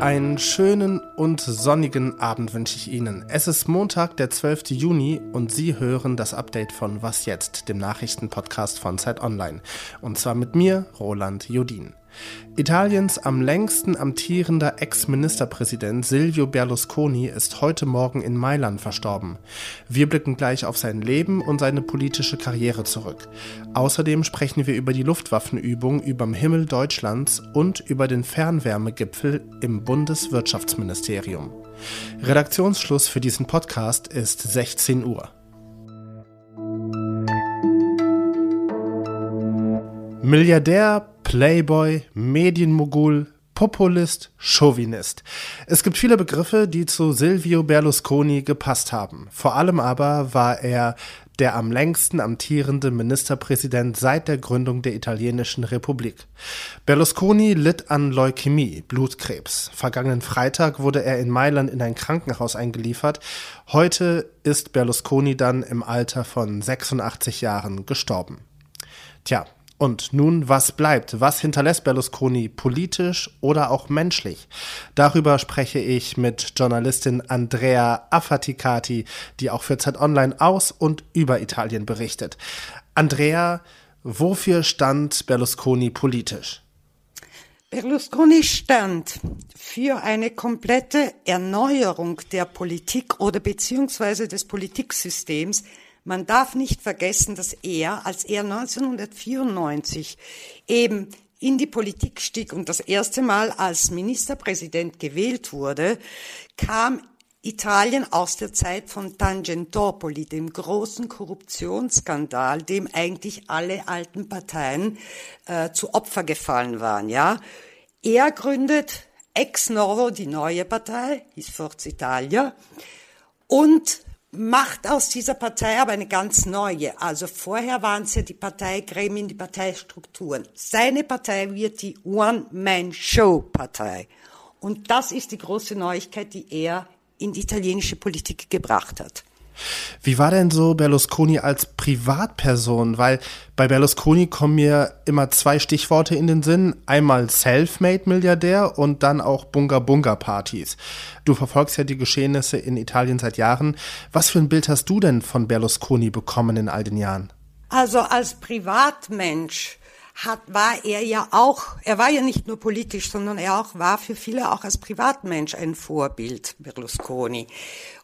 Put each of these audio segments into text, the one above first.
Einen schönen und sonnigen Abend wünsche ich Ihnen. Es ist Montag, der 12. Juni und Sie hören das Update von Was jetzt, dem Nachrichtenpodcast von Zeit Online. Und zwar mit mir, Roland Jodin. Italiens am längsten amtierender Ex-Ministerpräsident Silvio Berlusconi ist heute Morgen in Mailand verstorben. Wir blicken gleich auf sein Leben und seine politische Karriere zurück. Außerdem sprechen wir über die Luftwaffenübung überm Himmel Deutschlands und über den Fernwärmegipfel im Bundeswirtschaftsministerium. Redaktionsschluss für diesen Podcast ist 16 Uhr. Milliardär, Playboy, Medienmogul, Populist, Chauvinist. Es gibt viele Begriffe, die zu Silvio Berlusconi gepasst haben. Vor allem aber war er der am längsten amtierende Ministerpräsident seit der Gründung der italienischen Republik. Berlusconi litt an Leukämie, Blutkrebs. Vergangenen Freitag wurde er in Mailand in ein Krankenhaus eingeliefert. Heute ist Berlusconi dann im Alter von 86 Jahren gestorben. Tja, und nun, was bleibt? Was hinterlässt Berlusconi politisch oder auch menschlich? Darüber spreche ich mit Journalistin Andrea Affaticati, die auch für Zeit Online aus und über Italien berichtet. Andrea, wofür stand Berlusconi politisch? Berlusconi stand für eine komplette Erneuerung der Politik oder beziehungsweise des Politiksystems man darf nicht vergessen, dass er, als er 1994 eben in die Politik stieg und das erste Mal als Ministerpräsident gewählt wurde, kam Italien aus der Zeit von Tangentopoli, dem großen Korruptionsskandal, dem eigentlich alle alten Parteien äh, zu Opfer gefallen waren. Ja, er gründet ex novo die neue Partei, hieß Forza Italia, und macht aus dieser Partei aber eine ganz neue. Also vorher waren es ja die Parteigremien, die Parteistrukturen. Seine Partei wird die One-Man-Show-Partei. Und das ist die große Neuigkeit, die er in die italienische Politik gebracht hat. Wie war denn so Berlusconi als Privatperson? Weil bei Berlusconi kommen mir immer zwei Stichworte in den Sinn. Einmal Selfmade-Milliardär und dann auch Bunga-Bunga-Partys. Du verfolgst ja die Geschehnisse in Italien seit Jahren. Was für ein Bild hast du denn von Berlusconi bekommen in all den Jahren? Also als Privatmensch hat, war er ja auch, er war ja nicht nur politisch, sondern er auch war für viele auch als Privatmensch ein Vorbild, Berlusconi.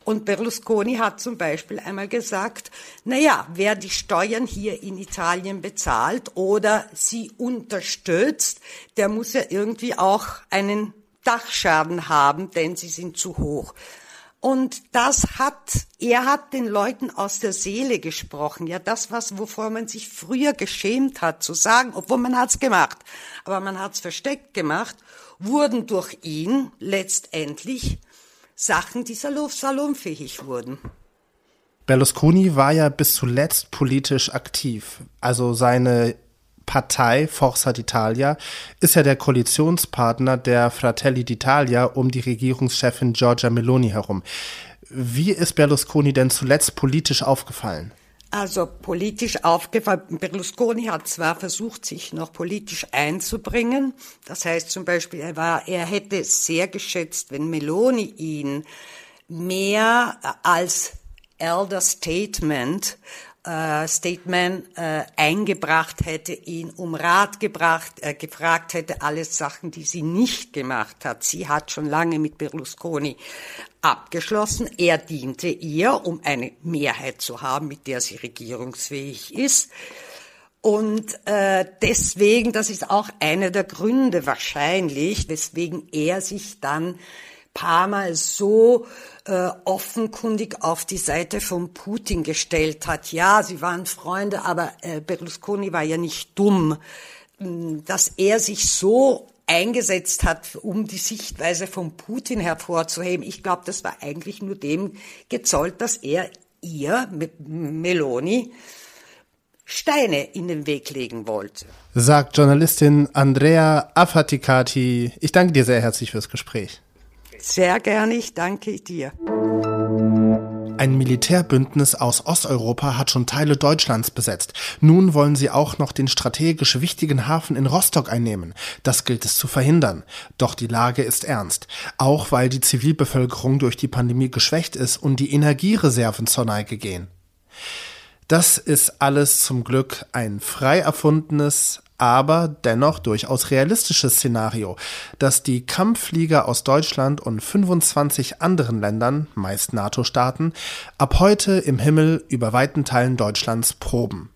Und Berlusconi hat zum Beispiel einmal gesagt, na ja, wer die Steuern hier in Italien bezahlt oder sie unterstützt, der muss ja irgendwie auch einen Dachschaden haben, denn sie sind zu hoch. Und das hat, er hat den Leuten aus der Seele gesprochen. Ja, das, was, wovor man sich früher geschämt hat zu sagen, obwohl man hat's gemacht, aber man hat's versteckt gemacht, wurden durch ihn letztendlich Sachen, die salonfähig wurden. Berlusconi war ja bis zuletzt politisch aktiv. Also seine Partei Forza d'Italia ist ja der Koalitionspartner der Fratelli d'Italia um die Regierungschefin Giorgia Meloni herum. Wie ist Berlusconi denn zuletzt politisch aufgefallen? Also politisch aufgefallen. Berlusconi hat zwar versucht, sich noch politisch einzubringen. Das heißt zum Beispiel, er war, er hätte sehr geschätzt, wenn Meloni ihn mehr als Elder Statement Statement äh, eingebracht hätte, ihn um Rat gebracht, äh, gefragt hätte, alles Sachen, die sie nicht gemacht hat. Sie hat schon lange mit Berlusconi abgeschlossen. Er diente ihr, um eine Mehrheit zu haben, mit der sie regierungsfähig ist. Und äh, deswegen, das ist auch einer der Gründe wahrscheinlich, weswegen er sich dann Mal so äh, offenkundig auf die Seite von Putin gestellt hat. Ja, sie waren Freunde, aber äh, Berlusconi war ja nicht dumm, dass er sich so eingesetzt hat, um die Sichtweise von Putin hervorzuheben. Ich glaube, das war eigentlich nur dem gezollt, dass er ihr, Meloni, Steine in den Weg legen wollte. Sagt Journalistin Andrea Affaticati. Ich danke dir sehr herzlich fürs Gespräch. Sehr gerne, ich danke dir. Ein Militärbündnis aus Osteuropa hat schon Teile Deutschlands besetzt. Nun wollen sie auch noch den strategisch wichtigen Hafen in Rostock einnehmen. Das gilt es zu verhindern. Doch die Lage ist ernst. Auch weil die Zivilbevölkerung durch die Pandemie geschwächt ist und die Energiereserven zur Neige gehen. Das ist alles zum Glück ein frei erfundenes, aber dennoch durchaus realistisches Szenario, dass die Kampfflieger aus Deutschland und 25 anderen Ländern, meist NATO-Staaten, ab heute im Himmel über weiten Teilen Deutschlands proben.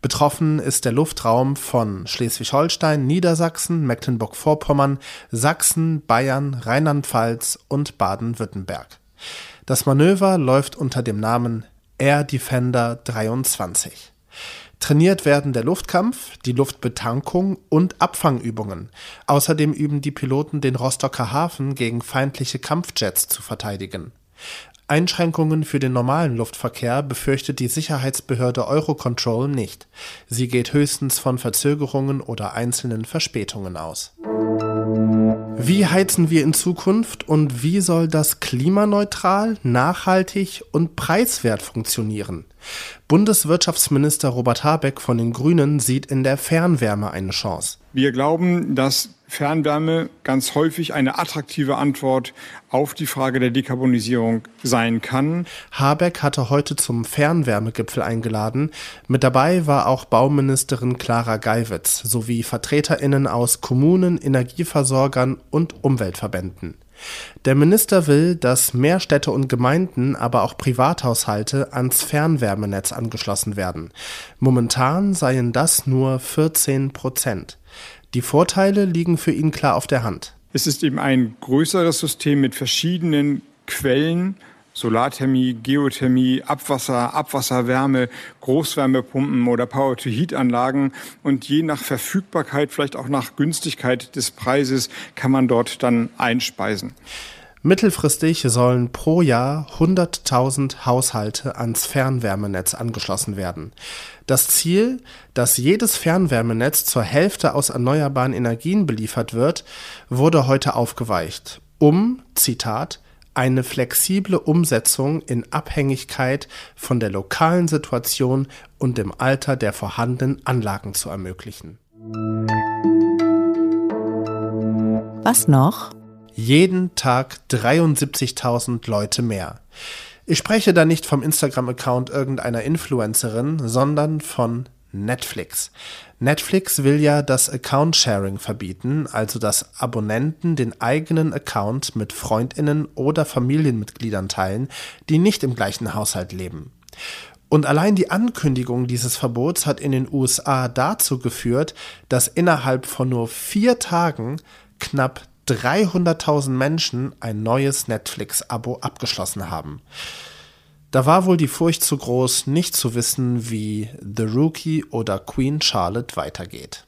Betroffen ist der Luftraum von Schleswig-Holstein, Niedersachsen, Mecklenburg-Vorpommern, Sachsen, Bayern, Rheinland-Pfalz und Baden-Württemberg. Das Manöver läuft unter dem Namen Air Defender 23. Trainiert werden der Luftkampf, die Luftbetankung und Abfangübungen. Außerdem üben die Piloten den Rostocker Hafen gegen feindliche Kampfjets zu verteidigen. Einschränkungen für den normalen Luftverkehr befürchtet die Sicherheitsbehörde Eurocontrol nicht. Sie geht höchstens von Verzögerungen oder einzelnen Verspätungen aus. Wie heizen wir in Zukunft und wie soll das klimaneutral, nachhaltig und preiswert funktionieren? Bundeswirtschaftsminister Robert Habeck von den Grünen sieht in der Fernwärme eine Chance. Wir glauben, dass Fernwärme ganz häufig eine attraktive Antwort auf die Frage der Dekarbonisierung sein kann. Habeck hatte heute zum Fernwärmegipfel eingeladen. Mit dabei war auch Bauministerin Clara Geiwitz sowie Vertreterinnen aus Kommunen, Energieversorgern und Umweltverbänden. Der Minister will, dass mehr Städte und Gemeinden, aber auch Privathaushalte ans Fernwärmenetz angeschlossen werden. Momentan seien das nur 14 Prozent. Die Vorteile liegen für ihn klar auf der Hand. Es ist eben ein größeres System mit verschiedenen Quellen, Solarthermie, Geothermie, Abwasser, Abwasserwärme, Großwärmepumpen oder Power-to-Heat-Anlagen. Und je nach Verfügbarkeit, vielleicht auch nach Günstigkeit des Preises, kann man dort dann einspeisen. Mittelfristig sollen pro Jahr 100.000 Haushalte ans Fernwärmenetz angeschlossen werden. Das Ziel, dass jedes Fernwärmenetz zur Hälfte aus erneuerbaren Energien beliefert wird, wurde heute aufgeweicht, um, Zitat, eine flexible Umsetzung in Abhängigkeit von der lokalen Situation und dem Alter der vorhandenen Anlagen zu ermöglichen. Was noch? Jeden Tag 73.000 Leute mehr. Ich spreche da nicht vom Instagram-Account irgendeiner Influencerin, sondern von Netflix. Netflix will ja das Account-Sharing verbieten, also dass Abonnenten den eigenen Account mit Freundinnen oder Familienmitgliedern teilen, die nicht im gleichen Haushalt leben. Und allein die Ankündigung dieses Verbots hat in den USA dazu geführt, dass innerhalb von nur vier Tagen knapp 300.000 Menschen ein neues Netflix-Abo abgeschlossen haben. Da war wohl die Furcht zu groß, nicht zu wissen, wie The Rookie oder Queen Charlotte weitergeht.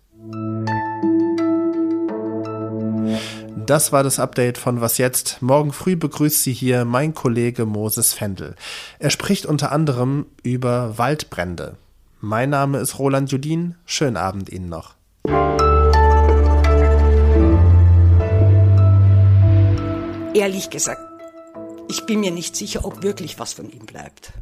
Das war das Update von Was jetzt. Morgen früh begrüßt Sie hier mein Kollege Moses Fendel. Er spricht unter anderem über Waldbrände. Mein Name ist Roland Judin. Schönen Abend Ihnen noch. Ehrlich gesagt, ich bin mir nicht sicher, ob wirklich was von ihm bleibt.